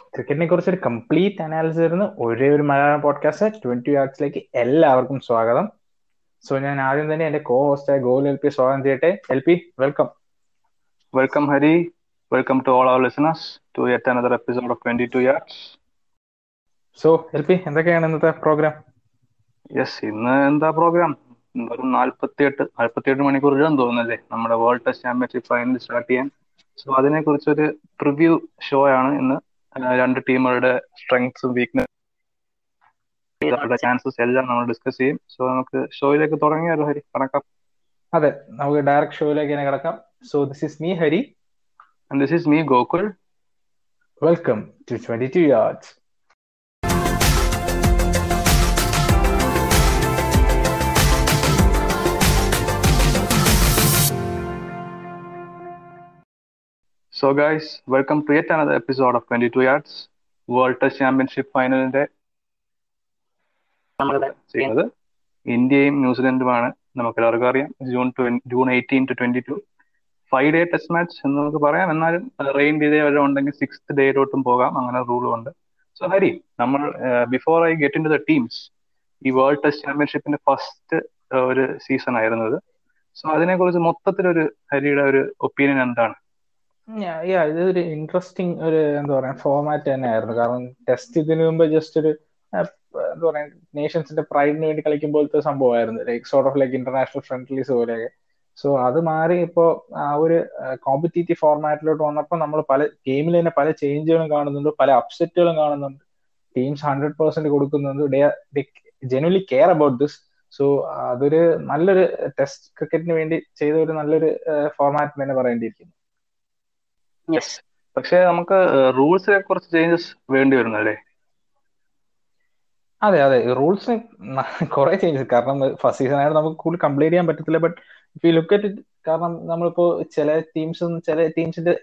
ക്രിക്കറ്റിനെ കുറിച്ച് ഒരു കംപ്ലീറ്റ് അനാലിസിസ് ആയിരുന്നു ഒരേ ഒരു മലയാളം പോഡ്കാസ്റ്റ് ട്വന്റി ആർട്സിലേക്ക് എല്ലാവർക്കും സ്വാഗതം. സോ ഞാൻ ആദ്യം തന്നെ എന്റെ കോ ഹോസ്റ്റായ ഗോകുൽ എൽ പി സ്വാഗതം ചെയ്യട്ടെ. L P welcome welcome Hari. Welcome to all our listeners to yet another episode of twenty two yards so L P എന്തൊക്കെയാണ് ഇന്നത്തെ പ്രോഗ്രാം യെസ് ഇന്ന് എന്താ പ്രോഗ്രാം വെറും നാല്പത്തിയെട്ട് നാല്പത്തിയെട്ട് മണിക്കൂർ ഇടാൻ തോന്നുന്നല്ലേ? നമ്മുടെ world test championship final start ചെയ്യാൻ. സോ അതിനെ കുറിച്ചൊരു പ്രിവ്യൂ ഷോ ആണ് ഇന്ന്. രണ്ട് ടീമുകളുടെ സ്ട്രെങ്സും വീക്ക്നെസ് ചാൻസസ് എല്ലാം നമ്മൾ ഡിസ്കസ് ചെയ്യും. സോ നമുക്ക് ഷോയിലേക്ക് തുടങ്ങിയാലോ ഹരി? കണക്കാം അതെ നമുക്ക് ഡയറക്റ്റ് ഷോയിലേക്ക് തന്നെ കിടക്കാം. So this is me Hari. And this is me Gokul. Welcome to twenty two yards so guys welcome to yet another episode of twenty two yards world test championship ഫൈനലിന്റെ ചെയ്യുന്നത് ഇന്ത്യയും ന്യൂസിലൻഡുമാണ്. നമുക്ക് എല്ലാവർക്കും അറിയാം. June June eighteen to twenty two five day test match എന്ന് നമുക്ക് പറയാം. എന്നാലും റെയിൻ ഡിലേ വരെ ഉണ്ടെങ്കിൽ സിക്സ് ഡേയിലോട്ടും പോകാം. അങ്ങനെ റൂളും ഉണ്ട്. സോ ഹരി നമ്മൾ before I get into the teams ഈ വേൾഡ് ടെസ്റ്റ് ചാമ്പ്യൻഷിപ്പിന്റെ ഫസ്റ്റ് ഒരു സീസൺ ആയിരുന്നത്. സോ അതിനെക്കുറിച്ച് മൊത്തത്തിലൊരു ഹരിയുടെ ഒരു ഒപ്പീനിയൻ എന്താണ്? ഇതൊരു ഇൻട്രസ്റ്റിംഗ് ഒരു എന്താ പറയാ ഫോമാറ്റ് തന്നെയായിരുന്നു. കാരണം ടെസ്റ്റ് ഇതിനു മുമ്പ് ജസ്റ്റ് ഒരു എന്താ പറയാ നേഷൻസിന്റെ പ്രൈഡിന് വേണ്ടി കളിക്കുമ്പോഴത്തെ സംഭവമായിരുന്നു. Like sort of like international friendlies പോലെയൊക്കെ. സോ അത് മാറി ഇപ്പോ ആ ഒരു കോമ്പറ്റീറ്റീവ് ഫോർമാറ്റിലോട്ട് വന്നപ്പോൾ നമ്മൾ പല ഗെയിമിൽ തന്നെ പല ചേഞ്ചുകളും കാണുന്നുണ്ട് പല അപ്സെറ്റുകളും കാണുന്നുണ്ട്. ടീംസ് ഹൺഡ്രഡ് പെർസെന്റ് കൊടുക്കുന്നുണ്ട്. Genuinely care about this so അതൊരു നല്ലൊരു ടെസ്റ്റ് ക്രിക്കറ്റിന് വേണ്ടി ചെയ്ത ഒരു നല്ലൊരു ഫോർമാറ്റ് തന്നെ പറയേണ്ടിയിരിക്കുന്നു. യെസ് പക്ഷേ നമുക്ക് റൂൾസിലെ കുറച്ച് ചേഞ്ചസ് വേണ്ടി വരുന്നല്ലേ? അതെ അതെ. റൂൾസിന് കുറെ ചേഞ്ചസ് കാരണം ഫസ്റ്റ് സീസൺ ആയിട്ട് നമുക്ക് കൂടുതൽ കംപ്ലീറ്റ് ചെയ്യാൻ പറ്റത്തില്ല. But if you look at കാരണം നമ്മളിപ്പോ ചില ടീംസ് ചില ടീംസിന്റെ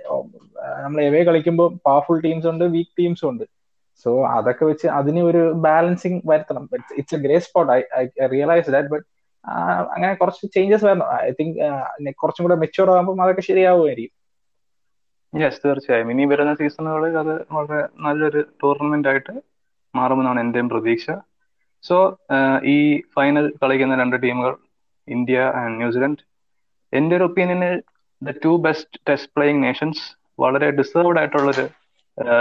നമ്മൾ എവേ കളിക്കുമ്പോൾ പവർഫുൾ ടീംസ് ഉണ്ട് വീക്ക് ടീംസും ഉണ്ട്. സോ അതൊക്കെ വെച്ച് അതിന് ഒരു ബാലൻസിങ് വരുത്തണം. It's a grey spot I realise that but അങ്ങനെ കുറച്ച് ചേഞ്ചസ് വരണം. ഐ തിങ്ക് കുറച്ചും കൂടെ മെച്ചുവർ ആകുമ്പോൾ അതൊക്കെ ശരിയാവുമായിരിക്കും. യെസ് തീർച്ചയായും. ഇനി വരുന്ന സീസണുകളിൽ അത് വളരെ നല്ലൊരു ടൂർണമെന്റ് ആയിട്ട് മാറുമെന്നാണ് എന്റെയും പ്രതീക്ഷ. സോ ഈ ഫൈനൽ കളിക്കുന്ന രണ്ട് ടീമുകൾ ഇന്ത്യ ആൻഡ് ന്യൂസിലൻഡ് എന്റെ ഒരു ഒപ്പീനിയനിൽ the two best test playing nations വളരെ ഡിസേർവ്ഡ് ആയിട്ടുള്ളൊരു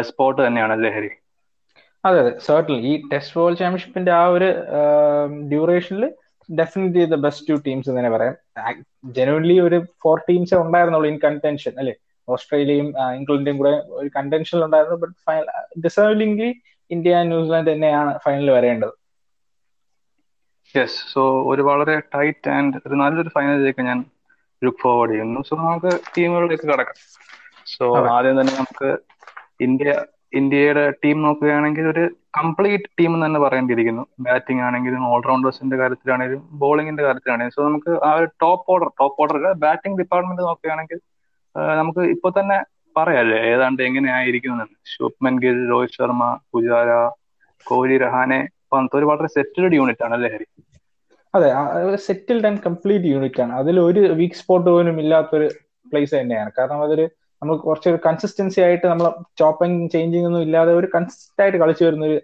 സ്പോട്ട് തന്നെയാണ് ലഹരി. അതെ അതെ സർട്ടിൽ ഈ ടെസ്റ്റ് വേൾഡ് ചാമ്പ്യൻഷിപ്പിന്റെ ആ ഒരു ഡ്യൂറേഷനിൽ definitely the best two teams എന്ന് തന്നെ പറയാം. ജനുവൻലി ഒരു ഫോർ ടീംസ് ഉണ്ടായിരുന്നുള്ളൂ ഇൻ കൺടെൻഷൻ അല്ലെ? ഓസ്ട്രേലിയയും ഇംഗ്ലണ്ടും കൂടെ ഒരു കണ്ടൻഷനിൽ ഉണ്ടായിരുന്നു. But final deservingly India New Zealand തന്നെയാണ് ഫൈനലിൽ വരേണ്ടത്. യെസ് സോ ഒരു വളരെ ടൈറ്റ് ആൻഡ് ഒരു നല്ലൊരു ഫൈനലിലേക്ക് ഞാൻ ലുക്ക് ഫോർവേഡ് ചെയ്യുന്നു. സോ നമുക്ക് ടീമുകളിലേക്ക് കടക്കാം. സോ ആദ്യം തന്നെ നമുക്ക് ഇന്ത്യ ഇന്ത്യയുടെ ടീം നോക്കുകയാണെങ്കിൽ ഒരു കംപ്ലീറ്റ് ടീം എന്ന് തന്നെ പറയേണ്ടിയിരിക്കുന്നു. ബാറ്റിംഗ് ആണെങ്കിലും ഓൾറൗണ്ടേഴ്സിന്റെ കാര്യത്തിലാണെങ്കിലും ബോളിംഗിന്റെ കാര്യത്തിലാണെങ്കിലും. സോ നമുക്ക് ആ ഒരു top order top order batting department നോക്കുകയാണെങ്കിൽ നമുക്ക് ഇപ്പൊ തന്നെ പറയാല്ലേ ഏതാണ്ട് എങ്ങനെയായിരിക്കും ശുഭ്മൻ ഗിൽ രോഹിത് ശർമ്മ പുജാര കോഹ്ലി രഹാനെ ഒരു വളരെ സെറ്റിൽഡ് യൂണിറ്റ് ആണ് അല്ലേ ഹരി? അതെ സെറ്റിൽഡ് ആൻഡ് കംപ്ലീറ്റ് യൂണിറ്റ് ആണ്. അതിൽ ഒരു വീക്ക് സ്പോട്ട് പോലും ഇല്ലാത്തൊരു പ്ലേസ് തന്നെയാണ്. കാരണം അതൊരു നമ്മൾ കുറച്ചൊരു കൺസിസ്റ്റൻസി ആയിട്ട് നമ്മൾ ചോപ്പിംഗ് ചേഞ്ചിങ് ഒന്നും ഇല്ലാതെ ഒരു കൺസിസ്റ്റന്റ് ആയിട്ട് കളിച്ചു വരുന്ന ഒരു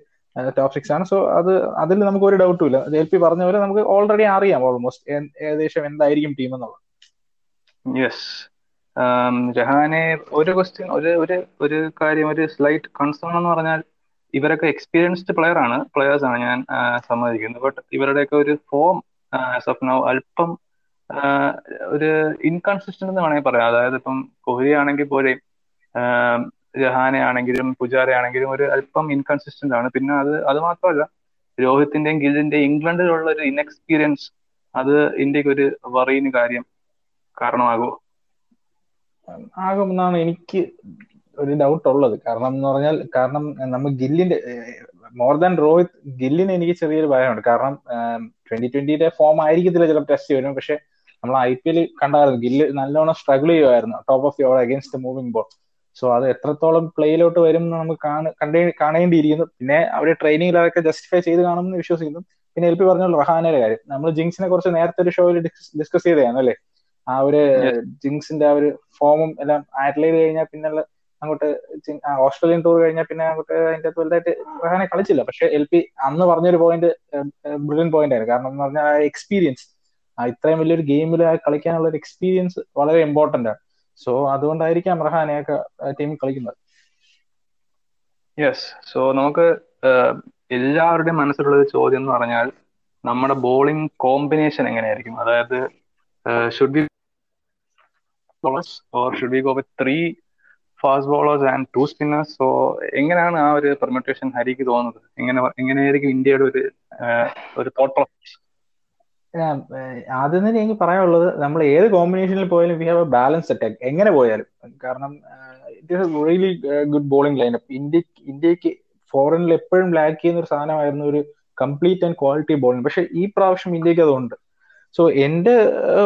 ടോപ്പ് സിക്സ് ആണ്. സോ അത് അതിൽ നമുക്ക് ഒരു ഡൗട്ടും ഇല്ല. എൽ പി പറഞ്ഞ പോലെ നമുക്ക് ഓൾറെഡി അറിയാം ഓൾമോസ്റ്റ് ഏകദേശം എന്തായിരിക്കും ടീം എന്നുള്ളത്. യെസ് രഹാനെ ഒരു ക്വസ്റ്റ്യൻ ഒരു ഒരു ഒരു കാര്യം ഒരു സ്ലൈറ്റ് കൺസേൺ എന്ന് പറഞ്ഞാൽ ഇവരൊക്കെ എക്സ്പീരിയൻസ്ഡ് പ്ലെയർ ആണ്. പ്ലെയേഴ്സ് ആണ് ഞാൻ സമ്മതിക്കുന്നത്. ബട്ട് ഇവരുടെയൊക്കെ ഒരു ഫോം സ്വപ്ന അല്പം ഒരു ഇൻകൺസിസ്റ്റന്റ് എന്ന് വേണമെങ്കിൽ പറയാം. അതായത് ഇപ്പം കോഹ്ലി ആണെങ്കിൽ പോലെയും ജഹാനെ ആണെങ്കിലും പുജാര ആണെങ്കിലും ഒരു അല്പം ഇൻകൺസിസ്റ്റന്റ് ആണ്. പിന്നെ അത് അത് മാത്രമല്ല രോഹിത്തിന്റെയും ഗില്ലിന്റെയും ഇംഗ്ലണ്ടിലുള്ള ഒരു ഇൻഎക്സ്പീരിയൻസ് അത് ഇന്ത്യയ്ക്ക് ഒരു വറീന് കാര്യം കാരണമാകുമോ? ആകുമെന്നാണ് എനിക്ക് ഒരു ഡൗട്ട് ഉള്ളത്. കാരണം എന്ന് പറഞ്ഞാൽ കാരണം നമ്മൾ ഗില്ലിന്റെ മോർ ദാൻ രോഹിത് ഗില്ലിന് എനിക്ക് ചെറിയൊരു ഭയമുണ്ട്. കാരണം ട്വന്റി ട്വന്റിയുടെ ഫോം ആയിരിക്കത്തില്ല ചിലപ്പോൾ ടെസ്റ്റ് വരും. പക്ഷെ നമ്മൾ ഐ പി എൽ കണ്ടായിരുന്നു. ഗില്ല് നല്ലോണം സ്ട്രഗിൾ ചെയ്യുമായിരുന്നു. Top of your against moving ball so അത് എത്രത്തോളം പ്ലേയിലോട്ട് വരും എന്ന് നമുക്ക് കാണേ കാണേണ്ടിയിരിക്കുന്നു. പിന്നെ അവർ ട്രെയിനിങ്ങിൽ അതൊക്കെ ജസ്റ്റിഫൈ ചെയ്ത് കാണുമെന്ന് വിശ്വസിക്കുന്നു. പിന്നെ എൽ പി പറഞ്ഞ റഹാനയുടെ കാര്യം. നമ്മൾ ജിങ്സിനെ കുറിച്ച് നേരത്തെ ഒരു ഷോയിൽ ഡിസ്കസ് ചെയ്തതാണ് അല്ലേ? ആ ഒരു ജിങ്സിന്റെ ആ ഒരു ഫോമും എല്ലാം ആറ്റലൈത് കഴിഞ്ഞാൽ പിന്നെ അങ്ങോട്ട് ഓസ്ട്രേലിയൻ ടൂർ കഴിഞ്ഞാൽ പിന്നെ അങ്ങോട്ട് അതിന്റെ വലുതായിട്ട് റഹാനെ കളിച്ചില്ല. പക്ഷെ എൽ പി അന്ന് പറഞ്ഞൊരു പോയിന്റ് ബ്രില്യൻ പോയിന്റ് ആയിരുന്നു. കാരണം എന്ന് പറഞ്ഞാൽ ആ എക്സ്പീരിയൻസ് ആ ഇത്രയും വലിയൊരു ഗെയിമിൽ കളിക്കാനുള്ള ഒരു എക്സ്പീരിയൻസ് വളരെ ഇമ്പോർട്ടന്റ് ആണ്. സോ അതുകൊണ്ടായിരിക്കാം റഹാനെയൊക്കെ ടീമിൽ കളിക്കുന്നത്. യെസ് സോ നമുക്ക് എല്ലാവരുടെയും മനസ്സിലുള്ള ഒരു ചോദ്യം എന്ന് പറഞ്ഞാൽ നമ്മുടെ ബോളിംഗ് കോമ്പിനേഷൻ എങ്ങനെയായിരിക്കും? അതായത് should be bowlers or should be go with three fast bowlers and two spinners so എങ്ങനെയാണ് ആ ഒരു പെർമിറ്റേഷൻ ഹരിക്ക് തോന്നുന്നത്? എങ്ങനെ എങ്ങനെയായിരിക്കും ഇന്ത്യയുടെ ഒരു ഒരു തോട്ട് പ്രോസസ് ആദ്യം തന്നെ എനിക്ക് പറയാനുള്ളത് നമ്മൾ ഏത് കോമ്പിനേഷനിൽ പോയാലും we have a balance attack എങ്ങനെ പോയാലും. കാരണം it is really good bowling lineup India ഇന്ത്യയ്ക്ക് ഫോറിനിൽ എപ്പോഴും ലാക്ക് ചെയ്യുന്ന ഒരു സാധനമായിരുന്നു ഒരു കംപ്ലീറ്റ് ആൻഡ് ക്വാളിറ്റി ബോളിംഗ് പക്ഷെ ഈ പ്രാവശ്യം ഇന്ത്യയ്ക്ക് അതുണ്ട്. സോ എന്റെ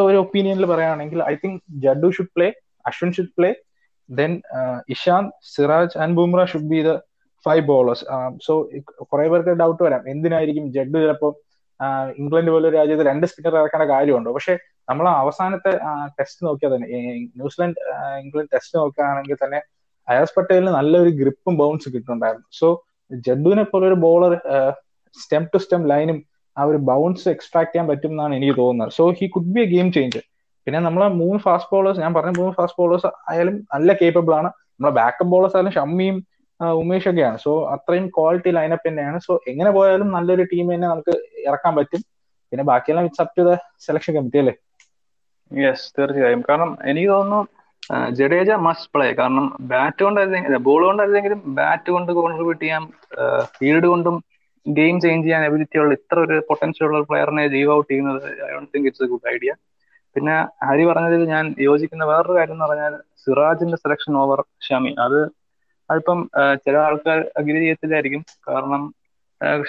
ഒരു ഒപ്പീനിയനിൽ പറയുകയാണെങ്കിൽ I think Jadu should play Ashwin should play then Ishant Siraj and Bumrah should be the five bowlers so കുറെ പേർക്ക് ഡൗട്ട് വരാം. എന്തിനായിരിക്കും ജഡ് ചിലപ്പോൾ ഇംഗ്ലണ്ട് പോലെ ഒരു രാജ്യത്ത് രണ്ട് സ്പിന്നർ ഇറക്കേണ്ട കാര്യമുണ്ടോ? പക്ഷെ നമ്മൾ അവസാനത്തെ ടെസ്റ്റ് നോക്കിയാൽ തന്നെ ന്യൂസിലാൻഡ് ഇംഗ്ലണ്ട് ടെസ്റ്റ് നോക്കുകയാണെങ്കിൽ തന്നെ അയാസ് പട്ടേലിന് നല്ലൊരു ഗ്രിപ്പും ബൗൺസും കിട്ടുന്നുണ്ടായിരുന്നു. സോ ജഡുവിനെ പോലെ ഒരു ബോളർ സ്റ്റെം ടു സ്റ്റെം ലൈനും ആ ഒരു ബൗൺസ് എക്സ്ട്രാക്ട് ചെയ്യാൻ പറ്റും എന്നാണ് എനിക്ക് തോന്നുന്നത്. So he could be a game change പിന്നെ നമ്മളെ മൂന്ന് ഫാസ്റ്റ് ബോളേഴ്സ് ഞാൻ പറഞ്ഞ മൂന്ന് ഫാസ്റ്റ് ബോളേഴ്സ് ആയാലും നല്ല കേപ്പബിൾ ആണ്. നമ്മളെ ബാക്കപ്പ് ബോളേഴ്സ് ആയാലും ഷമ്മിയും ഉമേഷ് ഒക്കെയാണ് സോ അത്രയും ക്വാളിറ്റി ലൈനപ്പ് തന്നെയാണ്. സോ എങ്ങനെ പോയാലും നല്ലൊരു ടീം തന്നെ നമുക്ക് ഇറക്കാൻ പറ്റും. പിന്നെ ബാക്കിയെല്ലാം it's up to the selection committee അല്ലേ? യെസ് തീർച്ചയായും. കാരണം എനിക്ക് തോന്നുന്നു ജഡേജ മസ്റ്റ് പ്ലേ കാരണം ബാറ്റ് കൊണ്ടായിരുന്നെങ്കിലും ബോൾ കൊണ്ടായിരുന്നെങ്കിലും ബാറ്റ് കൊണ്ട് കോൺട്രിബ്യൂട്ട് ചെയ്യാം ഫീൽഡ് കൊണ്ടും ഗെയിം ചേഞ്ച് ചെയ്യാൻ എബിലിറ്റി ഉള്ള ഇത്ര ഒരു പൊട്ടൻഷ്യൽ ഉള്ള പ്ലെയറിനെ ലീവ് ഔട്ട് ചെയ്യുന്നത് I don't think it's a good idea പിന്നെ ഹരി പറഞ്ഞതിൽ ഞാൻ യോജിക്കുന്ന വേറൊരു കാര്യം എന്ന് പറഞ്ഞാൽ സിറാജിന്റെ സെലക്ഷൻ ഓവർ ഷമി. അത് അതിപ്പം ചില ആൾക്കാർ അഗ്രി ചെയ്യത്തില്ലായിരിക്കും. കാരണം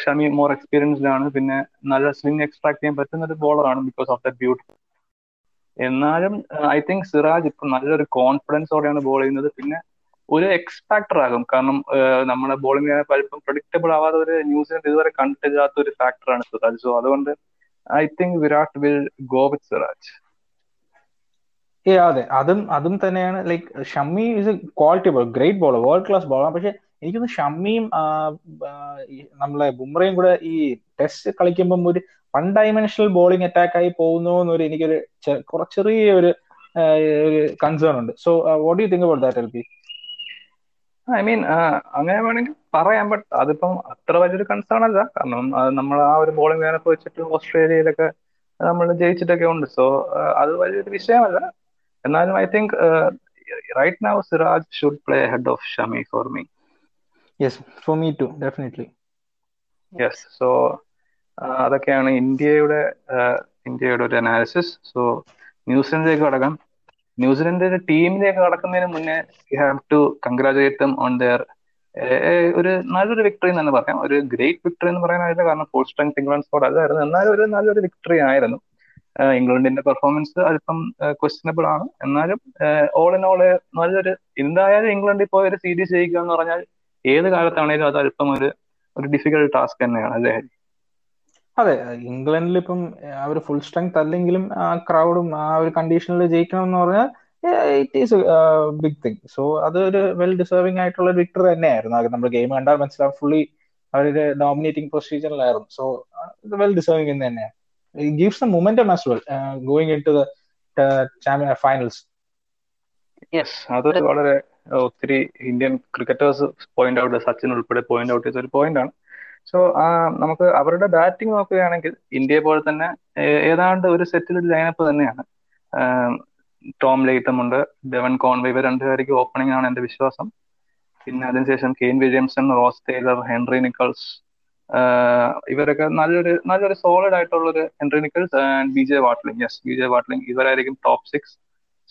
ഷമി മോർ എക്സ്പീരിയൻസ്ഡ് ആണ് പിന്നെ നല്ല സ്വിംഗ് എക്സ്ട്രാക്ട് ചെയ്യാൻ പറ്റുന്ന ഒരു ബോളറാണ് ബിക്കോസ് ഓഫ് ദ ബ്യൂട്ടി എന്നാലും ഐ തിങ്ക് സിറാജ് ഇപ്പം നല്ലൊരു കോൺഫിഡൻസോടെയാണ് ബോൾ ചെയ്യുന്നത്. പിന്നെ ഒരു എക്സ് ഫാക്ടർ ആകും. കാരണം നമ്മുടെ ബോളിംഗ് പലപ്പോഴും പ്രഡിക്റ്റബിൾ ആവാതെ ഒരു ന്യൂസിലൻഡ് ഇതുവരെ കണ്ടിട്ടില്ലാത്ത ഒരു ഫാക്ടറാണ് സിറാജ് സോ അതുകൊണ്ട് I think Virat will go with Siraj ഏ അതെ. അതും അതും തന്നെയാണ്. Like Shami is a quality ball great bowler world class ബോളാണ് പക്ഷെ എനിക്കൊന്ന് ഷമ്മിയും നമ്മളെ ബുംറയും കൂടെ ഈ ടെസ്റ്റ് കളിക്കുമ്പം ഒരു വൺ ഡൈമെൻഷണൽ ബോളിംഗ് അറ്റാക്ക് ആയി പോകുന്നു എന്നൊരു എനിക്കൊരു ചെറിയ ഒരു ഒരു കൺസേൺ ഉണ്ട്. So what you think about that L P I mean അങ്ങനെ വേണമെങ്കിൽ പറയാം ബട്ട് അതിപ്പം അത്ര വലിയൊരു കൺസേൺ അല്ല. കാരണം അത് നമ്മൾ ആ ഒരു ബോളിംഗ് ലൈനപ്പ് വെച്ചിട്ട് ഓസ്ട്രേലിയയിലൊക്കെ നമ്മൾ ജയിച്ചിട്ടൊക്കെ ഉണ്ട്. സോ അത് വലിയൊരു വിഷയമല്ല. എന്നാലും I think right now Siraj should play head of Shami for me yes for me too definitely yes so അതൊക്കെയാണ് ഇന്ത്യയുടെ ഇന്ത്യയുടെ ഒരു അനാലിസിസ് സോ ന്യൂസിലൻഡിലേക്ക് കടക്കാം. ന്യൂസിലൻഡിന്റെ ടീമിലേക്ക് കടക്കുന്നതിന് മുന്നേ you have to congratulate them on their ഒരു നല്ലൊരു വിക്ടറി എന്ന് തന്നെ പറയാം. ഒരു ഗ്രേറ്റ് വിക്ടറി എന്ന് പറയാനായില്ല. കാരണം ഫുൾ സ്ട്രെങ്ത് ഇംഗ്ലണ്ട് സ്കോഡ് അതായിരുന്നു. എന്നാലും ഒരു നല്ലൊരു വിക്ടറി ആയിരുന്നു. ഇംഗ്ലണ്ടിന്റെ പെർഫോമൻസ് അല്പം ക്വസ്റ്റ്യനബിൾ ആണ്. എന്നാലും ഓൾ ഇൻ ഓൾ നല്ലൊരു എന്തായാലും ഇംഗ്ലണ്ടിൽ ഇപ്പോൾ ഒരു സീരീസ് ജയിക്കുക എന്ന് പറഞ്ഞാൽ ഏത് കാലത്താണേലും അത് അല്പം ഒരു ഒരു ഡിഫിക്കൽട്ട് ടാസ്ക് തന്നെയാണ്. അല്ലേ? അതെ ഇംഗ്ലണ്ടിൽ ഇപ്പം അവർ ഫുൾ സ്ട്രെങ്ത് അല്ലെങ്കിലും ആ ക്രൗഡും ആ ഒരു കണ്ടീഷനിൽ ജയിക്കണം എന്ന് പറഞ്ഞാൽ it is big thing so അതൊരു വെൽ ഡിസേർവിംഗ് ആയിട്ടുള്ള ഒരു വിക്ടർ തന്നെയായിരുന്നു. അത് നമ്മൾ ഗെയിം കണ്ടാൽ മനസ്സിലാവും ഫുള്ളി അവരുടെ ഡോമിനേറ്റിംഗ് പ്രൊസീജിയറിലായിരുന്നു സോ ഇത് വെൽ ഡിസേർവിംഗ് എന്ന് തന്നെയാണ്. Gives the momentum as well going in to the champion finals yes അത് വളരെ ഒത്തിരി Indian cricketers point out Sachin ഉൾപ്പെടെ പോയിന്റ് ഔട്ട് ചെയ്ത ഒരു പോയിന്റ് ആണ്. സോ നമുക്ക് അവരുടെ ബാറ്റിംഗ് നോക്കുകയാണെങ്കിൽ ഇന്ത്യയെ പോലെ തന്നെ ഏതാണ്ട് ഒരു സെറ്റിൽ ലൈനപ്പ് തന്നെയാണ്. ടോം ഉണ്ട് ഡെവൻ കോൺവേ ഇവർ രണ്ടുപേർക്ക് ഓപ്പണിംഗ് ആണ് എന്റെ വിശ്വാസം. പിന്നെ അതിനുശേഷം Kane Williamson Ross Taylor Henry Nicholls ഇവരൊക്കെ നല്ലൊരു നല്ലൊരു സോളിഡ് ആയിട്ടുള്ള ഒരു Henry Nicholls and B J Watling. Yes B J Watling ഇവരായിരിക്കും top six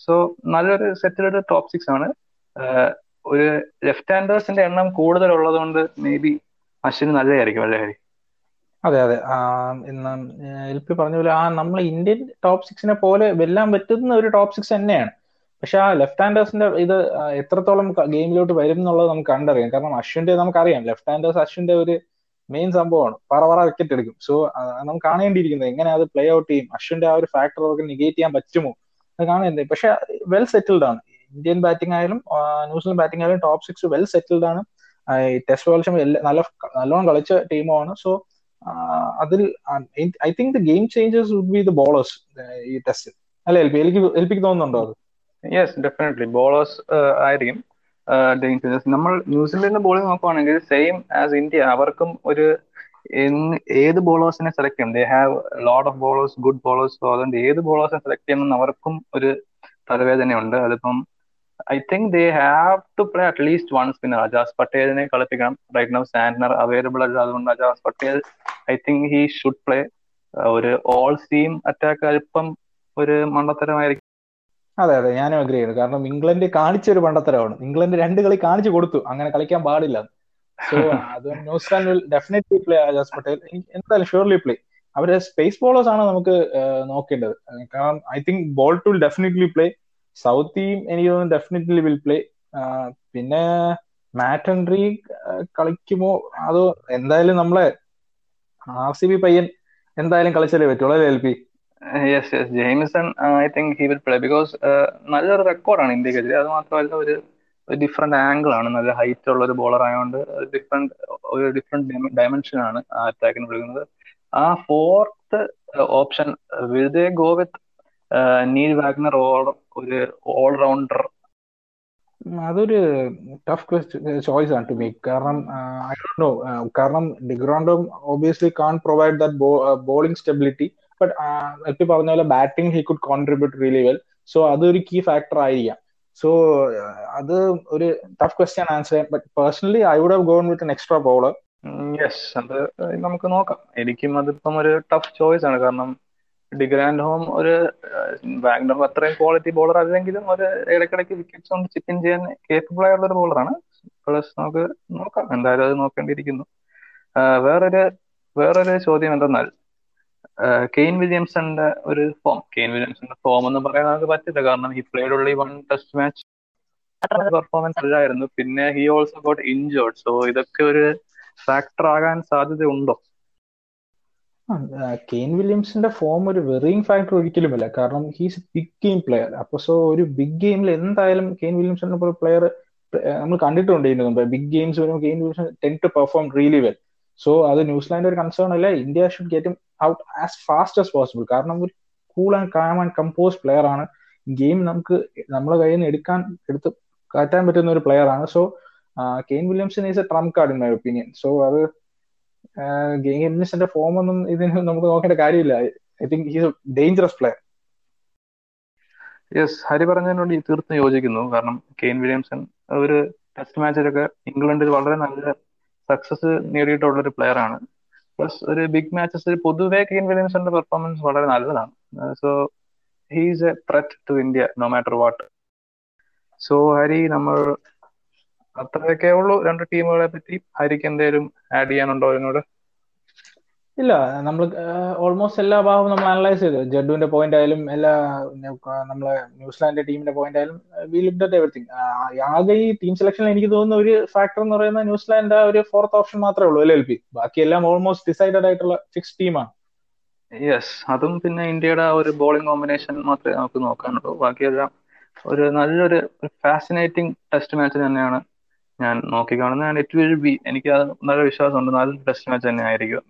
so നല്ലൊരു സെറ്റിലൊരു ടോപ്പ് സിക്സ് ആണ്. ഒരു ലെഫ്റ്റ് ഹാൻഡേഴ്സിന്റെ എണ്ണം കൂടുതലുള്ളത് ഉള്ളതുകൊണ്ട് മേ ബി അശ്വിന് നല്ലതായിരിക്കും നല്ല ഹരി അതെ അതെ. എൽ പി പറഞ്ഞ പോലെ ആ നമ്മൾ ഇന്ത്യൻ ടോപ്പ് സിക്സിനെ പോലെ വെല്ലാൻ പറ്റുന്ന ഒരു ടോപ്പ് സിക്സ് തന്നെയാണ്. പക്ഷെ ആ ലെഫ്റ്റ് ഹാൻഡേഴ്സിന്റെ ഇത് എത്രത്തോളം ഗെയിമിലോട്ട് വരും എന്നുള്ളത് നമുക്ക് കണ്ടറിയാം. കാരണം അശ്വിന്റെ നമുക്കറിയാം ലെഫ്റ്റ് ഹാൻഡേഴ്സ് അശ്വിന്റെ ഒരു മെയിൻ സംഭവമാണ്. പറ പറ വിക്കറ്റ് എടുക്കും. സോ നമുക്ക് കാണേണ്ടിയിരിക്കുന്നത് എങ്ങനെ അത് പ്ലേ ഔട്ട് ചെയ്യും അശ്വിന്റെ ആ ഒരു ഫാക്ടർ അവർക്ക് നെഗേറ്റ് ചെയ്യാൻ പറ്റുമോ? അത് കാണേണ്ടത് പക്ഷെ വെൽ സെറ്റിൽഡ് ആണ്. ഇന്ത്യൻ ബാറ്റിംഗ് ആയാലും ന്യൂസിലൻഡ് ബാറ്റിംഗ് ആയാലും ടോപ്പ് സിക്സ് വെൽ സെറ്റിൽഡ് ആണ്. ടെസ്റ്റ് കളിച്ച നല്ല നല്ലോണം കളിച്ച ടീമാണ് സോ അതിൽ I think the game changers would be the bowlers ഈ ടെസ്റ്റിൽ അല്ലെ എൽ പി എനിക്ക് എൽപിക്ക് തോന്നുന്നുണ്ടോ അത്? യെസ് ഡെഫിനറ്റ്ലി ബോളേഴ്സ് ആയിരിക്കും നമ്മൾ ന്യൂസിലൻഡിന്റെ ബോളിംഗ് നോക്കുവാണെങ്കിൽ സെയിം ആസ് ഇന്ത്യ അവർക്കും ഒരു ഏത് ബോളേഴ്സിനെ സെലക്ട് ചെയ്യും they have lot of bowlers good bowlers അതുകൊണ്ട് ഏത് ബോളേഴ്സിനെ സെലക്ട് ചെയ്യണമെന്ന് അവർക്കും ഒരു തലവേദനയുണ്ട്. അതിപ്പം I think they have to play at least one spinner Ajaz പട്ടേലിനെ കളിപ്പിക്കണം. റൈറ്റ് നൗ സാൻഡനർ അവൈലബിൾ അല്ല. അതുകൊണ്ട് Ajaz Patel I think he should play ഒരു ഓൾ സീം അറ്റാക്ക് അല്പം ഒരു മണ്ടത്തരമായിരിക്കും. അതെ അതെ. ഞാനും അഗ്രി ചെയ്യുന്നു. കാരണം ഇംഗ്ലണ്ട് കാണിച്ച ഒരു പണ്ടത്തരമാണ് ഇംഗ്ലണ്ട് രണ്ട് കളി കാണിച്ചു കൊടുത്തു. അങ്ങനെ കളിക്കാൻ പാടില്ല. സോ അത് New Zealand will definitely play Ajaz Patel എന്തായാലും ഷുവർലി പ്ലേ അവരെ സ്പേസ് ബോളേഴ്സ് ആണ് നമുക്ക് നോക്കേണ്ടത്. കാരണം I think Boult to definitely play Southee team എനിക്ക് തോന്നുന്നു ഡെഫിനറ്റ്ലി വിൽ പ്ലേ പിന്നെ മാറ്റ് മാറ്റൻട്രി കളിക്കുമോ? അതോ എന്തായാലും നമ്മളെ ആർ സി ബി പയ്യൻ എന്തായാലും കളിച്ചാലേ പറ്റുള്ളൂ അല്ലേ L P? Yes yes Jamieson I think he will play because നല്ലൊരു റെക്കോർഡാണ് ഇന്ത്യക്കെതിരെ. അത് മാത്രമല്ല ഒരു ഡിഫറെന്റ് ആംഗിൾ ആണ്. നല്ല ഹൈറ്റ് ഉള്ള ഒരു ബോളർ ആയതുകൊണ്ട് ഡിഫറെന്റ് ഒരു ഡിഫറെന്റ് ഡയമെൻഷൻ ആണ് അറ്റാക്കിന് വിളിക്കുന്നത് ആ fourth option will they go with Neil Wagner or ഒരു ഓൾറൗണ്ടർ അതൊരു ടഫ് ചോയ്സ് ആണ് ടു മേക്ക് കാരണം ഐ ഡോണ്ട് നോ കാരണം de Grandhomme obviously can provide that bowling stability but എപ്പി പറഞ്ഞ പോലെ batting he could contribute really well so അതൊരു key factor ആയിരിക്കാം. So അത് ഒരു ടഫ് ക്വസ്റ്റ്യൻ ആൻസർ ചെയ്യാം but personally I would have gone with an extra bowler yes അത് നമുക്ക് നോക്കാം. എനിക്കും അതിപ്പം ഒരു ടഫ് ചോയ്സ് ആണ്. കാരണം ഡിഗ്രാൻഡ് ഹോം ഒരു വാഗ്നർ അത്രയും ക്വാളിറ്റി ബോളർ അല്ലെങ്കിലും ഒരു ഇടയ്ക്കിടയ്ക്ക് വിക്കറ്റ്സ് കൊണ്ട് ചിപ്പിൻ ചെയ്യാൻ കേപ്പബിൾ ആയുള്ള ഒരു ബോളറാണ് പ്ലസ് നമുക്ക് നോക്കാം. എന്തായാലും അത് നോക്കേണ്ടിയിരിക്കുന്നു. വേറൊരു വേറൊരു ചോദ്യം എന്തെന്നാൽ കെയിൻ വില്യംസന്റെ ഒരു ഫോം കെയിൻ വില്യംസന്റെ ഫോം എന്ന് പറയാൻ നമുക്ക് പറ്റില്ല. കാരണം ഹി പ്ലേഡ് ഈ വൺ ടെസ്റ്റ് മാച്ച് പെർഫോമൻസ് അല്ലായിരുന്നു. പിന്നെ he also got injured so ഇതൊക്കെ ഒരു ഫാക്ടർ ആകാൻ സാധ്യതയുണ്ടോ? കെയിൻ വില്യംസിന്റെ ഫോം ഒരു വെറിയിങ് ഫാക്ടർ ഒരിക്കലുമല്ല. കാരണം ഹീസ് ബിഗ് ഗെയിം പ്ലെയർ അപ്പൊ സോ ഒരു ബിഗ് ഗെയിമിൽ എന്തായാലും കെയിൻ വില്യംസ് പോലെ പ്ലെയർ നമ്മൾ കണ്ടിട്ടുണ്ട് ഇതിന് മുമ്പ്. ബിഗ് ഗെയിംസ് വരുമ്പോൾ Kane Williamson tend to perform really well so അത് ന്യൂസിലാൻഡ് ഒരു കൺസേൺ അല്ല. India should get out as fast as possible കാരണം ഒരു cool and calm and composed player ആണ്. ഗെയിം നമുക്ക് നമ്മളെ കയ്യിൽ നിന്ന് എടുക്കാൻ എടുത്ത് കാറ്റാൻ പറ്റുന്ന ഒരു പ്ലെയർ ആണ്. So Kane Williamson is a trump card in my opinion so അത് ഗെയിം വില്യംസിന്റെ ഫോം ഒന്നും ഇതിന് നമുക്ക് നോക്കേണ്ട കാര്യമില്ല. I think he's dangerous player yes Hari പറഞ്ഞതിനോട് തീർത്തും യോജിക്കുന്നു. കാരണം കെയിൻ വില്യംസൺ ഒരു ടെസ്റ്റ് മാച്ചിലൊക്കെ ഇംഗ്ലണ്ടിൽ വളരെ നല്ല സക്സസ് നേടിയിട്ടുള്ള ഒരു പ്ലെയർ ആണ്. പ്ലസ് ഒരു ബിഗ് മാച്ചസിൽ പൊതുവേ കെയിൻ വില്യംസന്റെ പെർഫോമൻസ് വളരെ നല്ലതാണ്. So he's a threat to India no matter what so Hari നമ്മൾ അത്രയൊക്കെ ഉള്ളൂ. രണ്ട് ടീമുകളെ പറ്റി. ഹരിക്ക് എന്തെങ്കിലും ആഡ് ചെയ്യാനുണ്ടോ അതിനോട്? ഇല്ല. നമ്മൾ ഓൾമോസ്റ്റ് എല്ലാ ഭാഗവും നമ്മൾ അനലൈസ് ചെയ്തു. ജഡുവിന്റെ പോയിന്റ് ആയാലും എല്ലാ നമ്മളെ ന്യൂസിലാൻഡ് ടീമിന്റെ പോയിന്റ് ആയാലും വി ലുക്ക് അറ്റ് എവറിത്തിങ് ആകെ ഈ ടീം സെലക്ഷനിൽ എനിക്ക് തോന്നുന്ന ഒരു ഫാക്ടർ എന്ന് പറയുന്ന ന്യൂസിലാൻഡ് ആ ഒരു ഫോർത്ത് ഓപ്ഷൻ മാത്രമേ ഉള്ളൂ എൽ എൽ പി? ബാക്കിയെല്ലാം ഓൾമോസ്റ്റ് ഡിസൈഡഡ് ആയിട്ടുള്ള ഫിക്സ് ടീമാണ് യെസ് അതും പിന്നെ ഇന്ത്യയുടെ ഒരു ബോളിംഗ് കോമ്പിനേഷൻ മാത്രമേ നമുക്ക് നോക്കാനുള്ളൂ. ബാക്കിയെല്ലാം ഒരു നല്ലൊരു ഫാസിനേറ്റിംഗ് ടെസ്റ്റ് മാച്ച് തന്നെയാണ്. ഞാൻ നോക്കി ഞാൻ ഇറ്റ് വിൽ ബി എനിക്ക് അത് നല്ല വിശ്വാസമുണ്ട്. നാല് ടെസ്റ്റ് മാച്ച് തന്നെ ആയിരിക്കും.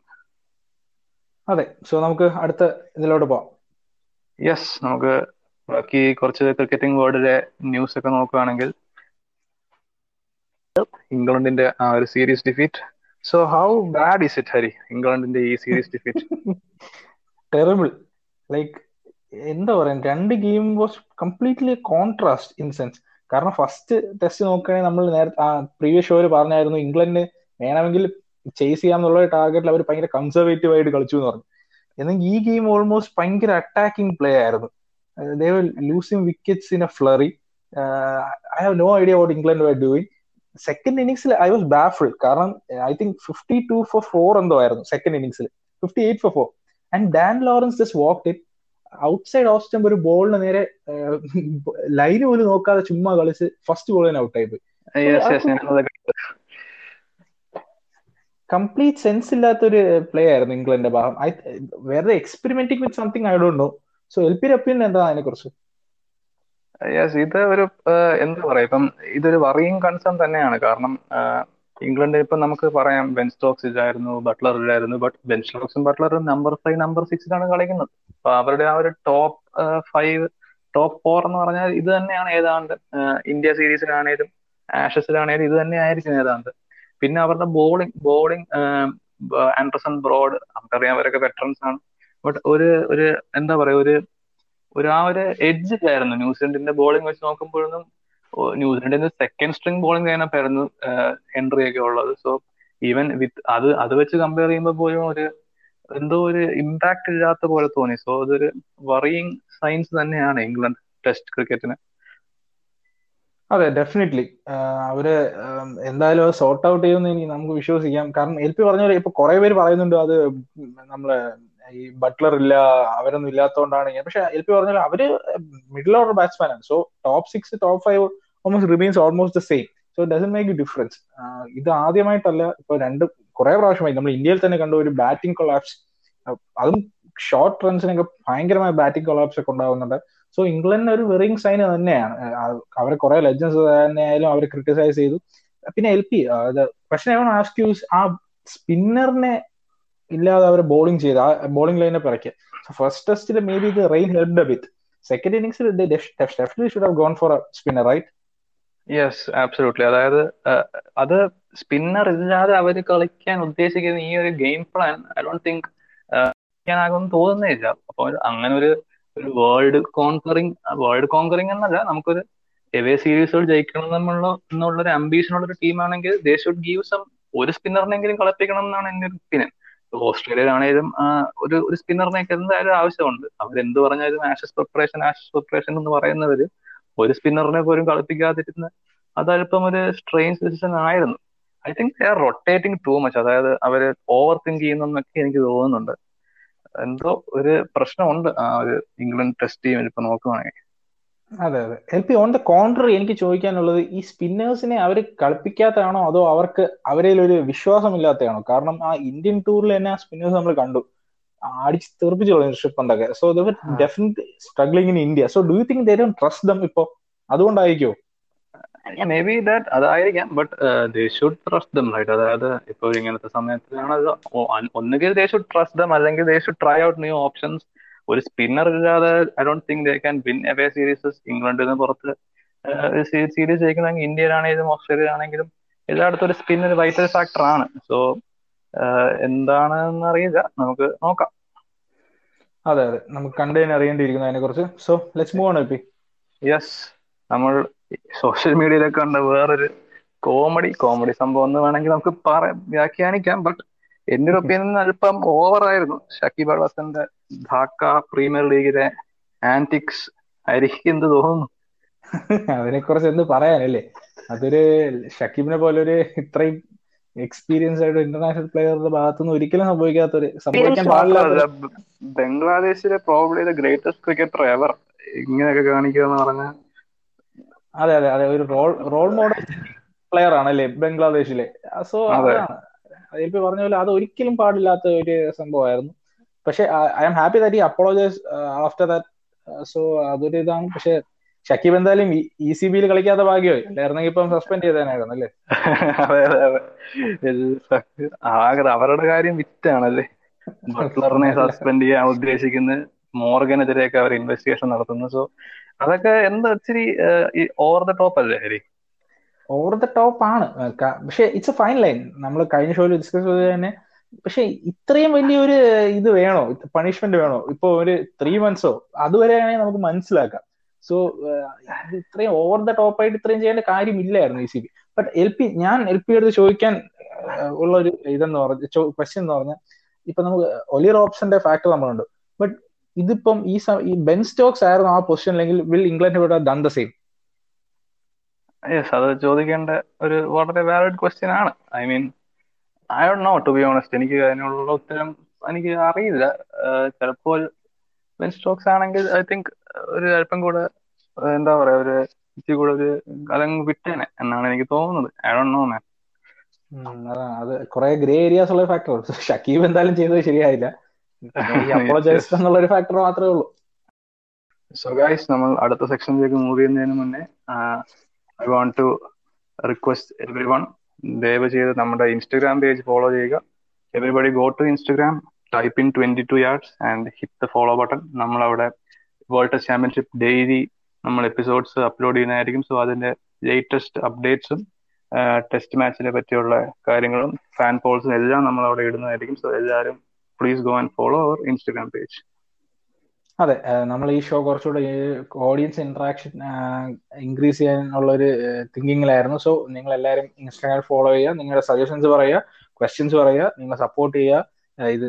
അതെ. സോ നമുക്ക് അടുത്ത ഇതിലോട്ട് പോവാം. യെസ് നമുക്ക് ബാക്കി കുറച്ച് ക്രിക്കറ്റിംഗ് വേൾഡിലെ ന്യൂസ് ഒക്കെ നോക്കുകയാണെങ്കിൽ ഇംഗ്ലണ്ടിന്റെ ആ ഒരു series defeat so how bad is it Hari? ഇംഗ്ലണ്ടിന്റെ ഈ സീരീസ് ഡിഫീറ്റ് ടെറിബിൾ ലൈക്ക് എന്താ പറയാ? രണ്ട് game was completely contrast in sense കാരണം ഫസ്റ്റ് ടെസ്റ്റ് നോക്കുകയാണെങ്കിൽ നമ്മൾ നേരത്തെ ആ പ്രീവിയസ് ഷോയിൽ പറഞ്ഞായിരുന്നു ഇംഗ്ലണ്ടിന് വേണമെങ്കിൽ ചേസ് ചെയ്യാന്നുള്ള ടാർഗറ്റിൽ അവർ ഭയങ്കര കൺസർവേറ്റീവ് ആയിട്ട് കളിച്ചു എന്ന് പറഞ്ഞു. എന്നാൽ ഈ ഗെയിം ഓൾമോസ്റ്റ് ഭയങ്കര അറ്റാക്കിംഗ് പ്ലേ ആയിരുന്നു. They losing wickets in a flurry I have no idea what England why doing second ഇന്നിങ്സിൽ ഐ വാസ് ബാഫിൾ കാരണം I think fifty two four four എന്തോ ആയിരുന്നു സെക്കൻഡ് ഇന്നിങ്സിൽ fifty eight four four and Dan Lawrence just walk it outside off stump ഒരു ബോളിന് നേരെ line പോലും നോക്കാതെ ചുമ്മാ കളിച്ച് ഫസ്റ്റ് ബോൾ ബോളിന് ഔട്ടായി പോയി. കംപ്ലീറ്റ് സെൻസ് ഇല്ലാത്തൊരു പ്ലേ ആയിരുന്നു ഇംഗ്ലണ്ടിന്റെ ഭാഗം. ഐ വേറെ experimenting with something I don't know so L P opinion എന്താ അതിനെ കുറിച്ച് യെസ് ഇത് ഒരു എന്താ പറയാ ഇപ്പം ഇതൊരു വറിയും കൺസേൺ തന്നെയാണ്. കാരണം ഇംഗ്ലണ്ട് ഇപ്പൊ നമുക്ക് പറയാം ബെൻ സ്റ്റോക്സ് ഇല്ലായിരുന്നു ബട്ട്ലർ ഇല്ലായിരുന്നു ബട്ട് ബെൻ സ്റ്റോക്സും ബട്ട്ലറും നമ്പർ ഫൈവ് നമ്പർ സിക്സിലാണ് കളിക്കുന്നത്. അപ്പൊ അവരുടെ ആ ഒരു ടോപ്പ് ഫൈവ് ടോപ്പ് ഫോർ എന്ന് പറഞ്ഞാൽ ഇത് തന്നെയാണ് ഏതാണ്ട് ഇന്ത്യ സീരീസിലാണേലും ആഷസിലാണേലും ഇത് തന്നെ ആയിരിക്കും ഏതാണ്ട്. പിന്നെ അവരുടെ ബോളിംഗ് ബോളിംഗ് ആൻഡർസൺ ബ്രോഡ് നമുക്കറിയാം അവരൊക്കെ വെറ്ററൻസ് ആണ്. ബട്ട് ഒരു ഒരു എന്താ പറയാ ഒരു ഒരു ആ ഒരു എഡ്ജ് ഇല്ലായിരുന്നു ന്യൂസിലൻഡിന്റെ ബോളിംഗ് വെച്ച് നോക്കുമ്പോഴൊന്നും ന്യൂസിലൻഡിന്റെ സെക്കൻഡ് സ്ട്രിങ് ബോളിംഗ് ലൈനപ്പായിരുന്നു എൻട്രി ഒക്കെ ഉള്ളത്. സോ ഈവൻ വിത്ത് അത് അത് വെച്ച് കമ്പയർ ചെയ്യുമ്പോൾ പോലും ഒരു എന്തോ ഒരു ഇമ്പാക്ട് ഇല്ലാത്ത പോലെ തോന്നി. സോ അതൊരു വറിയിങ് സയൻസ് തന്നെയാണ് ഇംഗ്ലണ്ട് ടെസ്റ്റ് ക്രിക്കറ്റിന് അതെ ഡെഫിനറ്റ്ലി അവർ എന്തായാലും സോർട്ട് ഔട്ട് ചെയ്യുമെന്ന് എനിക്ക് നമുക്ക് വിശ്വസിക്കാം. കാരണം എൽ പി പറഞ്ഞ ഇപ്പൊ കുറെ പേര് പറയുന്നുണ്ട് അത് നമ്മൾ ഈ ബട്ട്ലർ ഇല്ല അവരൊന്നും ഇല്ലാത്തതുകൊണ്ടാണ് പക്ഷെ എൽ പി പറഞ്ഞാൽ അവർ മിഡിൽ ഓർഡർ ബാറ്റ്സ്മാൻ ആണ്. So top six top five almost remains almost the same so doesn't make difference ഇത് ആദ്യമായിട്ടല്ല ഇപ്പൊ രണ്ട് കുറെ പ്രാവശ്യമായി നമ്മൾ ഇന്ത്യയിൽ തന്നെ കണ്ട ഒരു ബാറ്റിംഗ് കൊളാപ്സ് അതും ഷോർട്ട് റൺസിനൊക്കെ ഭയങ്കരമായ ബാറ്റിംഗ് കൊളാപ്സ് ഒക്കെ ഉണ്ടാവുന്നുണ്ട്. സോ ഇംഗ്ലണ്ടിന് ഒരു വെറിങ് സൈൻ തന്നെയാണ്. അവരെ കുറെ ലെജൻസ് തന്നെ ആയാലും അവർ ക്രിട്ടിസൈസ് ചെയ്തു. പിന്നെ എൽ പി പക്ഷെ ആ സ്പിന്നറിനെ ഇല്ലാതെ അവർ ബോളിംഗ് ചെയ്ത് ആ ബോളിംഗ് പിറക്കി. ഇറക്കി ഫസ്റ്റ് ടെസ്റ്റിൽ മേ ബി ഇത് റെയിൻ ഹെൽഡ് വിത്ത് സെക്കൻഡ് ഇന്നിംഗ്സിൽ definitely should have gone for spinner right yes absolutely അതായത് അത് സ്പിന്നർ ഇല്ലാതെ അവർ കളിക്കാൻ ഉദ്ദേശിക്കുന്ന ഈ ഒരു game plan I don't think ാകുമെന്ന് തോന്നുന്നില്ല. അപ്പോൾ അങ്ങനെ ഒരു ഒരു വേൾഡ് കോൺകറിങ് വേൾഡ് കോൺകറിങ് എന്നല്ല നമുക്കൊരു എവേ സീരീസുകൾ ജയിക്കണം എന്നുള്ള ഒരു അംബീഷൻ ഉള്ള ഒരു ടീമാണെങ്കിൽ ദേ ഷുഡ് ഗീവ് സം ഒരു സ്പിന്നറിനെങ്കിലും കളിപ്പിക്കണം എന്നാണ് എന്റെ ഒരു ഒപ്പീനിയൻ ഓസ്ട്രേലിയയിലാണെങ്കിലും ഒരു ഒരു സ്പിന്നറിനെയൊക്കെ എന്തായാലും ആവശ്യമുണ്ട്. അവരെന്ത് പറഞ്ഞാലും ആഷസ് പ്രിപ്പറേഷൻ ആഷസ് പ്രിപ്പറേഷൻ എന്ന് പറയുന്നവര് ഒരു സ്പിന്നറിനെ പോലും കളിപ്പിക്കാതിരുന്ന അതല്പം ഒരു സ്ട്രെയിൻസ് ഡിസിഷൻ ആയിരുന്നു. I think they are rotating too much അതായത് അവർ ഓവർ തിങ്ക് ചെയ്യുന്നൊക്കെ എനിക്ക് തോന്നുന്നുണ്ട്. എന്തോ ഒരു പ്രശ്നമുണ്ട് ആ ഒരു ഇംഗ്ലണ്ട് ടെസ്റ്റ് ടീമിൽ ഇപ്പൊ നോക്കുവാണെങ്കിൽ. അതെ അതെ. L P on the contrary എനിക്ക് ചോദിക്കാനുള്ളത് ഈ സ്പിന്നേഴ്സിനെ അവർ കളിപ്പിക്കാത്തതാണോ? അതോ അവർക്ക് അവരിൽ ഒരു വിശ്വാസമില്ലാത്തതാണോ? കാരണം ആ ഇന്ത്യൻ ടൂറിൽ തന്നെ ആ സ്പിന്നേഴ്സ് നമ്മൾ കണ്ടു. അടിച്ച് തീർപ്പിച്ചു കളഞ്ഞു ഷിപ്പ് എന്തൊക്കെ so definite struggling in India so do you think they don't trust them ഇപ്പോ? അതുകൊണ്ടായിരിക്കോ? മേ ബി ദാറ്റ് അതായിരിക്കാം. But they should trust them right അതായത് ഇപ്പോൾ ഇങ്ങനത്തെ സമയത്താണ് അത് ഒന്നുകിൽ ദേ ഷുഡ് ട്രസ്റ്റ് ദം അല്ലെങ്കിൽ they should try out new options ഒരു സ്പിന്നർ ഇല്ലാതെ I don't think they can win away series ഇംഗ്ലണ്ടിൽ നിന്ന് പുറത്ത്. സീരീസ് ജയിക്കണമെങ്കിൽ ഇന്ത്യയിലാണെങ്കിലും ഓസ്ട്രേലിയയിലാണെങ്കിലും എല്ലായിടത്തും ഒരു സ്പിന്നർ വൈറ്റൽ ഫാക്ടർ ആണ്. സോ എന്താണെന്ന് അറിയില്ല. നമുക്ക് നോക്കാം. അതെ അതെ. നമുക്ക് കണ്ടതിന് അറിയേണ്ടിയിരിക്കുന്നു അതിനെ കുറിച്ച് so let's move on yes നമ്മൾ സോഷ്യൽ മീഡിയയിലൊക്കെ കണ്ട വേറൊരു കോമഡി കോമഡി സംഭവം എന്ന് വേണമെങ്കിൽ നമുക്ക് പറ വ്യാഖ്യാനിക്കാം. ബട്ട് എന്റെ ഒരു ഒപ്പീനിയൻ അല്പം ഓവർ ആയിരുന്നു. ഷക്കീബ് അൽ ഹസന്റെ ധാക്ക പ്രീമിയർ ലീഗിലെ ആന്റിക്സ് ആയിരിക്കും എന്ത് തോന്നുന്നു. അതിനെ കുറിച്ച് എന്ത് പറയാനല്ലേ? അതൊരു ഷക്കീബിനെ പോലെ ഒരു ഇത്രയും എക്സ്പീരിയൻസ് ആയിട്ട് ഇന്റർനാഷണൽ പ്ലെയറുടെ ഭാഗത്തുനിന്ന് ഒരിക്കലും സംഭവിക്കാത്തൊരു സംഭവിക്കാൻ പാടില്ല ബംഗ്ലാദേശിലെ probably the greatest cricketer ever ഇങ്ങനെയൊക്കെ കാണിക്കുക എന്ന് പറഞ്ഞാൽ അതെ അതെ അതെ. ഒരു റോൾ റോൾ മോഡൽ പ്ലെയർ ആണല്ലേ ബംഗ്ലാദേശിലെ. സോ അതാണ് പറഞ്ഞ പോലെ അത് ഒരിക്കലും പാടില്ലാത്ത ഒരു സംഭവമായിരുന്നു. പക്ഷെ ഐ ആം ഹാപ്പി ദാറ്റ് ഈ അപ്പോളോജൈസ് ആഫ്റ്റർ ദാറ്റ് സോ അതൊരു ഇതാണ്. പക്ഷെ ഷക്കീബ് എന്തായാലും ഇ സി ബിയിൽ കളിക്കാത്ത ഭാഗ്യമായി. അല്ലായിരുന്നെങ്കിൽ ഇപ്പം സസ്പെൻഡ് ചെയ്തേനായിരുന്നു അല്ലേ? അതെ അതെ ആകെ അവരുടെ കാര്യം വിറ്റാണല്ലേ? ബട്ട്ലറിനെ സസ്പെൻഡ് ചെയ്യാൻ ഉദ്ദേശിക്കുന്ന മോർഗനെതിരെയൊക്കെ അവർ ഇൻവെസ്റ്റിഗേഷൻ നടത്തുന്നു. സോ അതൊക്കെ എന്താ ഇച്ചിരി ഓവർ ദ ടോപ്പ് അല്ലേ ഹരി? ഓവർ ദ ടോപ്പ് ആണ്. പക്ഷെ ഇറ്റ്സ് എ ഫൈൻ ലൈൻ നമ്മൾ കഴിഞ്ഞ ഷോയിൽ ഡിസ്കസ് ചെയ്ത് തന്നെ പക്ഷെ ഇത്രയും വലിയൊരു ഇത് വേണോ? പണിഷ്മെന്റ് വേണോ? ഇപ്പൊ ഒരു ത്രീ മന്ത്സോ അതുവരെ ആണെങ്കിൽ നമുക്ക് മനസ്സിലാക്കാം. സോ ഇത്രയും ഓവർ ദ ടോപ്പ് ആയിട്ട് ഇത്രയും ചെയ്യേണ്ട കാര്യമില്ലായിരുന്നു E C B but L P ഞാൻ എൽ പി എടുത്ത് ചോദിക്കാൻ ഉള്ള ഒരു ഇതെന്ന് പറഞ്ഞ ക്വസ്റ്റ്യൻ എന്ന് പറഞ്ഞാൽ ഇപ്പൊ നമുക്ക് ഒലിയർ ഓപ്ഷന്റെ ഫാക്ടർ നമ്മളുണ്ട് ബട്ട് ഇതിപ്പം ഈ ഈ ബെൻ സ്റ്റോക്സ് ആയിരുന്നു ആ പൊസിഷൻ അല്ലെങ്കിൽ വിൽ ഇംഗ്ലണ്ട് ഇവിടെ ഡൺ ദ സെയിം അത് ചോദിക്കേണ്ട ഒരു വളരെ വാലിഡ് ക്വസ്റ്റ്യൻ ആണ്. I mean I Dr know to be honest എനിക്ക് അതിനുള്ള ഉത്തരം എനിക്ക് അറിയില്ല. ചിലപ്പോൾ ബെൻ സ്റ്റോക്സ് ആണെങ്കിൽ ഐ തിങ്ക് ഒരു അല്പം കൂടെ എന്താ പറയാ ഒരു ഇച്ചിരി കൂടെ ഒരു അതങ്ങ് വിട്ടേനെ എന്നാണ് എനിക്ക് തോന്നുന്നത്. ഐ ഡോ നോ മാൻ അതാണ് അത് കുറെ ഗ്രേ ഏരിയാസ് ഉള്ള ഫാക്ടർ ഷക്കീബ് എന്തായാലും ചെയ്തത് ശരിയായില്ല. അപ്പോളജൈസ് എന്നുള്ള ഒരു ഫാക്ടർ മാത്രമേ ഉള്ളൂ. സോ ഗൈസ് നമ്മൾ അടുത്ത സെക്ഷനിലേക്ക് മൂവ് ചെയ്യുന്നതിന് മുന്നേ I want to request everyone ദയവ് ചെയ്ത് നമ്മുടെ ഇൻസ്റ്റഗ്രാം പേജ് ഫോളോ ചെയ്യുക. Everybody go to Instagram type in twenty two yards and hit the follow button നമ്മൾ അവിടെ വേൾഡ് ടെസ്റ്റ് ചാമ്പ്യൻഷിപ്പ് ഡെയിലി നമ്മൾ എപ്പിസോഡ്സ് അപ്ലോഡ് ചെയ്യുന്നതായിരിക്കും സോ അതിന്റെ ലേറ്റസ്റ്റ് അപ്ഡേറ്റ്സും ടെസ്റ്റ് മാച്ചിനെ പറ്റിയുള്ള കാര്യങ്ങളും ഫാൻ പോൾസും എല്ലാം നമ്മൾ അവിടെ ഇടുന്നതായിരിക്കും. സോ എല്ലാവരും please go and follow our Instagram page അതെ നമ്മൾ ഈ ഷോ കുറച്ചുകൂടെ ഓഡിയൻസ് ഇന്ററാക്ഷൻ ഇൻക്രീസ് ചെയ്യാനുള്ള ഒരു തിങ്കിങ്ങിലായിരുന്നു സോ നിങ്ങൾ എല്ലാവരും ഇൻസ്റ്റാഗ്രാം ഫോളോ ചെയ്യുക. നിങ്ങളുടെ സജഷൻസ് പറയുക ക്വസ്റ്റ്യൻസ് പറയുക നിങ്ങൾ സപ്പോർട്ട് ചെയ്യുക ഇത്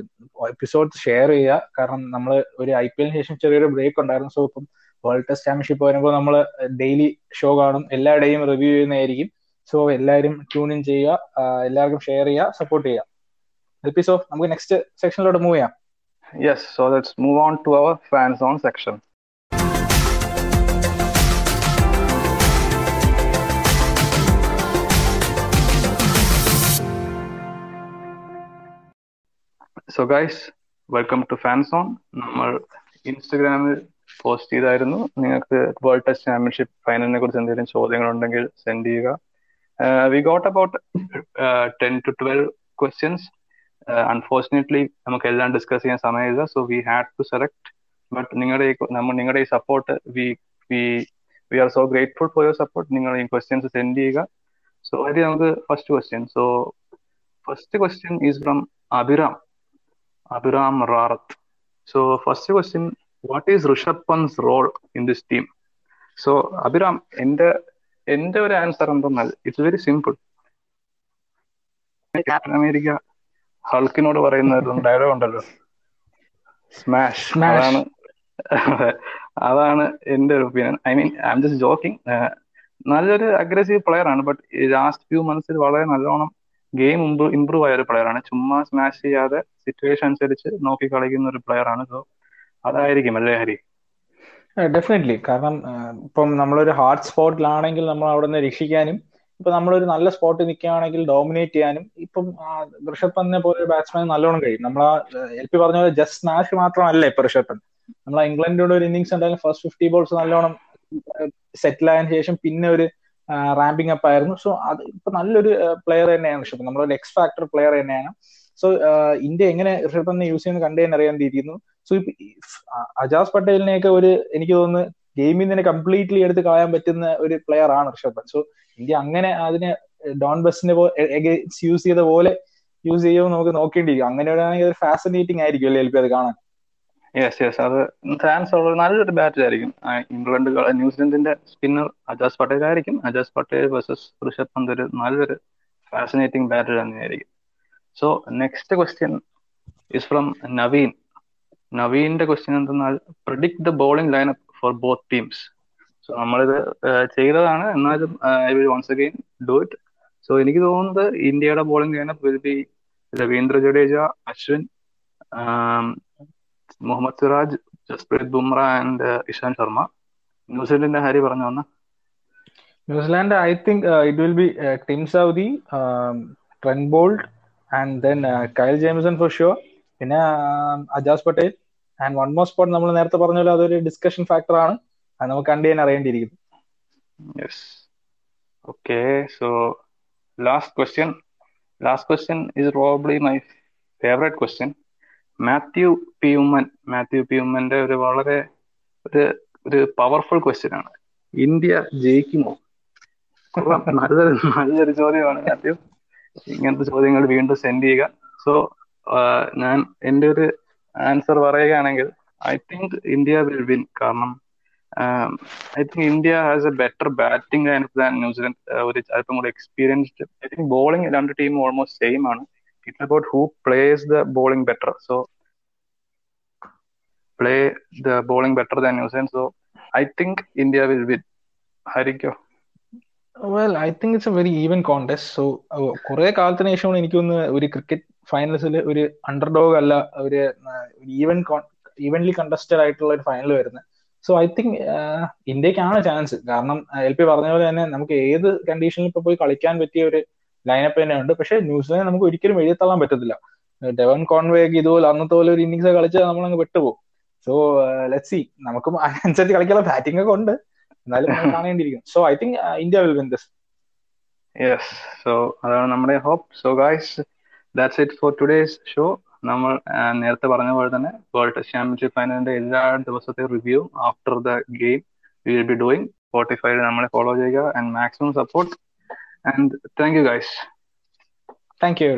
എപ്പിസോഡ് ഷെയർ ചെയ്യുക. കാരണം നമ്മൾ ഒരു ഐ പി എല്ലിന് ശേഷം ചെറിയൊരു ബ്രേക്ക് ഉണ്ടായിരുന്നു. സോ ഇപ്പം വേൾഡ് ടെസ്റ്റ് ചാമ്പ്യൻഷിപ്പ് വരുമ്പോൾ നമ്മൾ ഡെയിലി ഷോ കാണും. എല്ലാ ഡേയും റിവ്യൂ ചെയ്യുന്നതായിരിക്കും. സോ എല്ലാവരും ട്യൂൺ ഇൻ ചെയ്യുക എല്ലാവർക്കും ഷെയർ ചെയ്യുക സപ്പോർട്ട് ചെയ്യുക. എൽപി സോ നമുക്ക് നെക്സ്റ്റ് സെക്ഷനിലോട്ട് മൂവ് ചെയ്യാം. Yes, so let's move on to our fan zone section. So guys welcome to fan zone നമ്മൾ ഇൻസ്റ്റഗ്രാമിൽ പോസ്റ്റ് ചെയ്തായിരുന്നു. നിങ്ങൾക്ക് വേൾഡ് ടെസ്റ്റ് ചാമ്പ്യൻഷിപ്പ് ഫൈനലിനെ കുറിച്ച് എന്തെങ്കിലും ചോദ്യങ്ങൾ ഉണ്ടെങ്കിൽ സെൻഡ് ചെയ്യുക we got about ten to twelve questions unfortunately നമുക്ക് എല്ലാം ഡിസ്കസ് ചെയ്യാൻ സമയമില്ല so we had to select but നിങ്ങളുടെ നമ്മൾ നിങ്ങളുടെ ഈ support we we we are so grateful for your support നിങ്ങൾ ഈ ക്വസ്റ്റ്യൻസ് സെൻഡ് ചെയ്യുക. സോ അതിൽ നമുക്ക് first question so first question is from Abhiram Abhiram റാറത്ത് so first question what is Rishabh Pant's role in this team so Abhiram എന്റെ എന്റെ ഒരു answer എന്തെന്നാൽ it's very simple captain America ഹൾക്കിനോട് പറയുന്ന ഒരു dialogue ഉണ്ടല്ലോ. സ്മാഷ് അതാണ് അതാണ് എന്റെ ഒരു opinion I mean I'm just joking നല്ലൊരു അഗ്രസീവ് പ്ലെയർ ആണ്. ബട്ട് ലാസ്റ്റ് ഫ്യൂ മന്ത്സിൽ വളരെ നല്ലോണം ഗെയിം ഇമ്പ്രൂവ് ആയ ഒരു പ്ലെയർ ആണ്. ചുമ്മാ സ്മാഷ് ചെയ്യാതെ സിറ്റുവേഷൻ അനുസരിച്ച് നോക്കി കളിക്കുന്ന ഒരു പ്ലെയർ ആണ്. സോ അതായിരിക്കും അല്ലേ ഹരി? ഡെഫിനറ്റ്ലി കാരണം ഇപ്പം നമ്മളൊരു ഹാർഡ് സ്പോട്ടിലാണെങ്കിൽ നമ്മൾ അവിടെ നിന്ന് രക്ഷിക്കാനും ഇപ്പൊ നമ്മളൊരു നല്ല സ്പോട്ട് നിൽക്കുകയാണെങ്കിൽ ഡോമിനേറ്റ് ചെയ്യാനും ഇപ്പം ഋഷഭ് പന്തിനെ പോലെ ഒരു ബാറ്റ്സ്മാൻ നല്ലോണം കഴിയും. നമ്മൾ എൽ പി പറഞ്ഞ പോലെ ജസ്റ്റ് സ്മാഷ് മാത്രമല്ല ഇപ്പൊ ഋഷഭ് പന്ത്. നമ്മൾ ഇംഗ്ലണ്ടിലൂടെ ഒരു ഇന്നിങ്സ് ഉണ്ടായാലും ഫസ്റ്റ് ഫിഫ്റ്റി ബോൾസ് നല്ലോണം സെറ്റിൽ ആയതിനു ശേഷം പിന്നെ ഒരു റാമ്പിംഗ് അപ്പ് ആയിരുന്നു. സോ അത് ഇപ്പൊ നല്ലൊരു പ്ലെയർ തന്നെയാണ് ഋഷഭ് നമ്മളൊരു എക്സ് ഫാക്ടർ പ്ലെയർ തന്നെയാണ്. സോ ഇന്ത്യ എങ്ങനെ ഋഷഭ് പന്തിനെ യൂസ് ചെയ്യുന്നത് കണ്ടു തന്നെ അറിയാണ്ടിരിക്കുന്നു സോ ഇപ്പൊ അജാസ് പട്ടേലിനെയൊക്കെ ഒരു എനിക്ക് തോന്നുന്നു ഗെയിമിൽ നിന്ന് കംപ്ലീറ്റ്ലി എടുത്ത് കളയാൻ പറ്റുന്ന ഒരു പ്ലെയർ ആണ് ഋഷഭ് പന്ത് സോ ഇന്ത്യ അങ്ങനെ അതിനെ ഡോൺ ബസിനെ യൂസ് ചെയ്ത പോലെ യൂസ് ചെയ്യുമോ നമുക്ക് നോക്കേണ്ടിയിരിക്കും. അങ്ങനെ ആണെങ്കിൽ ഒരു ഫാസിനേറ്റിംഗ് ആയിരിക്കും അല്ലേ എൽപി അത് കാണാൻ? യെസ് യെസ് അത് ചാൻസ് ഉള്ള നല്ലൊരു ബാറ്റ് ആയിരിക്കും. ഇംഗ്ലണ്ട് ന്യൂസിലൻഡിന്റെ സ്പിന്നർ അജാസ് പട്ടേൽ ആയിരിക്കും. അജാസ് പട്ടേൽ വേഴ്സസ് ഋഷഭ് പന്ത് ഒരു നല്ലൊരു ഫാസിനേറ്റിംഗ് ബാറ്റർ തന്നെയായിരിക്കും. So next question is from Naveen നവീന്റെ question എന്തെന്നാൽ predict the bowling lineup for both teams so നമ്മളിത് ചെയ്തതാണ്. എന്നാലും I will once again do it so എനിക്ക് തോന്നുന്നത് ഇന്ത്യയുടെ bowling lineup will Ravindra Jadeja Ashwin Mohammed Siraj Jasprit Bumrah and Ishan Sharma. ന്യൂസിലൻഡിന്റെ Hari പറഞ്ഞു വന്ന New Zealand I think it will be Tim Southee Trent Boult and then Kyle Jamieson for sure പിന്നെ Ajaz Patel. And one more spot നമ്മൾ നേരത്തെ പറഞ്ഞ അതൊരു discussion factor ആണ്. അത് നമുക്ക് കണ്ടു തന്നെ അറിയേണ്ടിയിരിക്കുന്നു. Okay so last question last question is probably my favourite question Mathew P Oommen Mathew P ഉമ്മന്റെ ഒരു വളരെ ഒരു ഒരു പവർഫുൾ ക്വസ്റ്റ്യൻ ആണ്. ഇന്ത്യ ജയിക്കുമോ? നല്ലൊരു നല്ലൊരു ചോദ്യമാണ് മാത്യു ഇങ്ങനത്തെ ചോദ്യങ്ങൾ വീണ്ടും സെൻഡ് ചെയ്യുക. സോ ഞാൻ എന്റെ ഒരു ആൻസർ പറയുകയാണെങ്കിൽ I think India will win കാരണം I think India has a better batting lineup than New Zealand ഒരു അല്പം കൂടെ എക്സ്പീരിയൻസ്ഡ് ഐ തിങ്ക് ബോളിംഗ് രണ്ട് ടീമും ഓൾമോസ്റ്റ് സെയിം ആണ്. It's about who plays the bowling better so play the bowling better than New Zealand so I think India will win ഹരിക്കോ well I think it's a very even contest so കുറെ കാലത്തിന് ശേഷമാണ് എനിക്കൊന്ന് ഒരു cricket ഫൈനൽസിൽ ഒരു under dog അല്ല ഒരു even evenly contested ആയിട്ടുള്ള ഒരു ഫൈനൽ വരുന്നത് സോ ഐ തിങ്ക് ഇന്ത്യക്കാണ് ചാൻസ് കാരണം എൽ പി പറഞ്ഞ പോലെ തന്നെ നമുക്ക് ഏത് കണ്ടീഷനിൽ ഇപ്പൊ പോയി കളിക്കാൻ പറ്റിയ ഒരു ലൈനപ്പ് തന്നെ ഉണ്ട്. പക്ഷെ ന്യൂസിലാൻഡ് നമുക്ക് ഒരിക്കലും എഴുതിത്തള്ളാൻ പറ്റത്തില്ല. ഡെവൻ കോൺവേ ഒക്കെ ഇതുപോലെ അന്നത്തെ പോലെ ഒരു ഇന്നിങ്സ് കളിച്ച് നമ്മളങ്ങ് വിട്ടുപോകും സോ ലെറ്റ് സി നമുക്കും അനുസരിച്ച് കളിക്കാനുള്ള ബാറ്റിംഗ് ഒക്കെ ഉണ്ട്. എന്നാലും കാണേണ്ടിയിരിക്കും. So I think India will win this yes so അതാണ് നമ്മുടെ hope so guys that's it for today's show നമ്മൾ നേരത്തെ പറഞ്ഞ പോലെ തന്നെ വേൾഡ് ടെസ്റ്റ് ചാമ്പ്യൻഷിപ്പ് ഫൈനലിന്റെ എല്ലാ ദിവസത്തെ review after the game will be doing സ്പോട്ടിഫൈയിൽ നമ്മളെ ഫോളോ ചെയ്യുക and maximum support and thank you guys thank you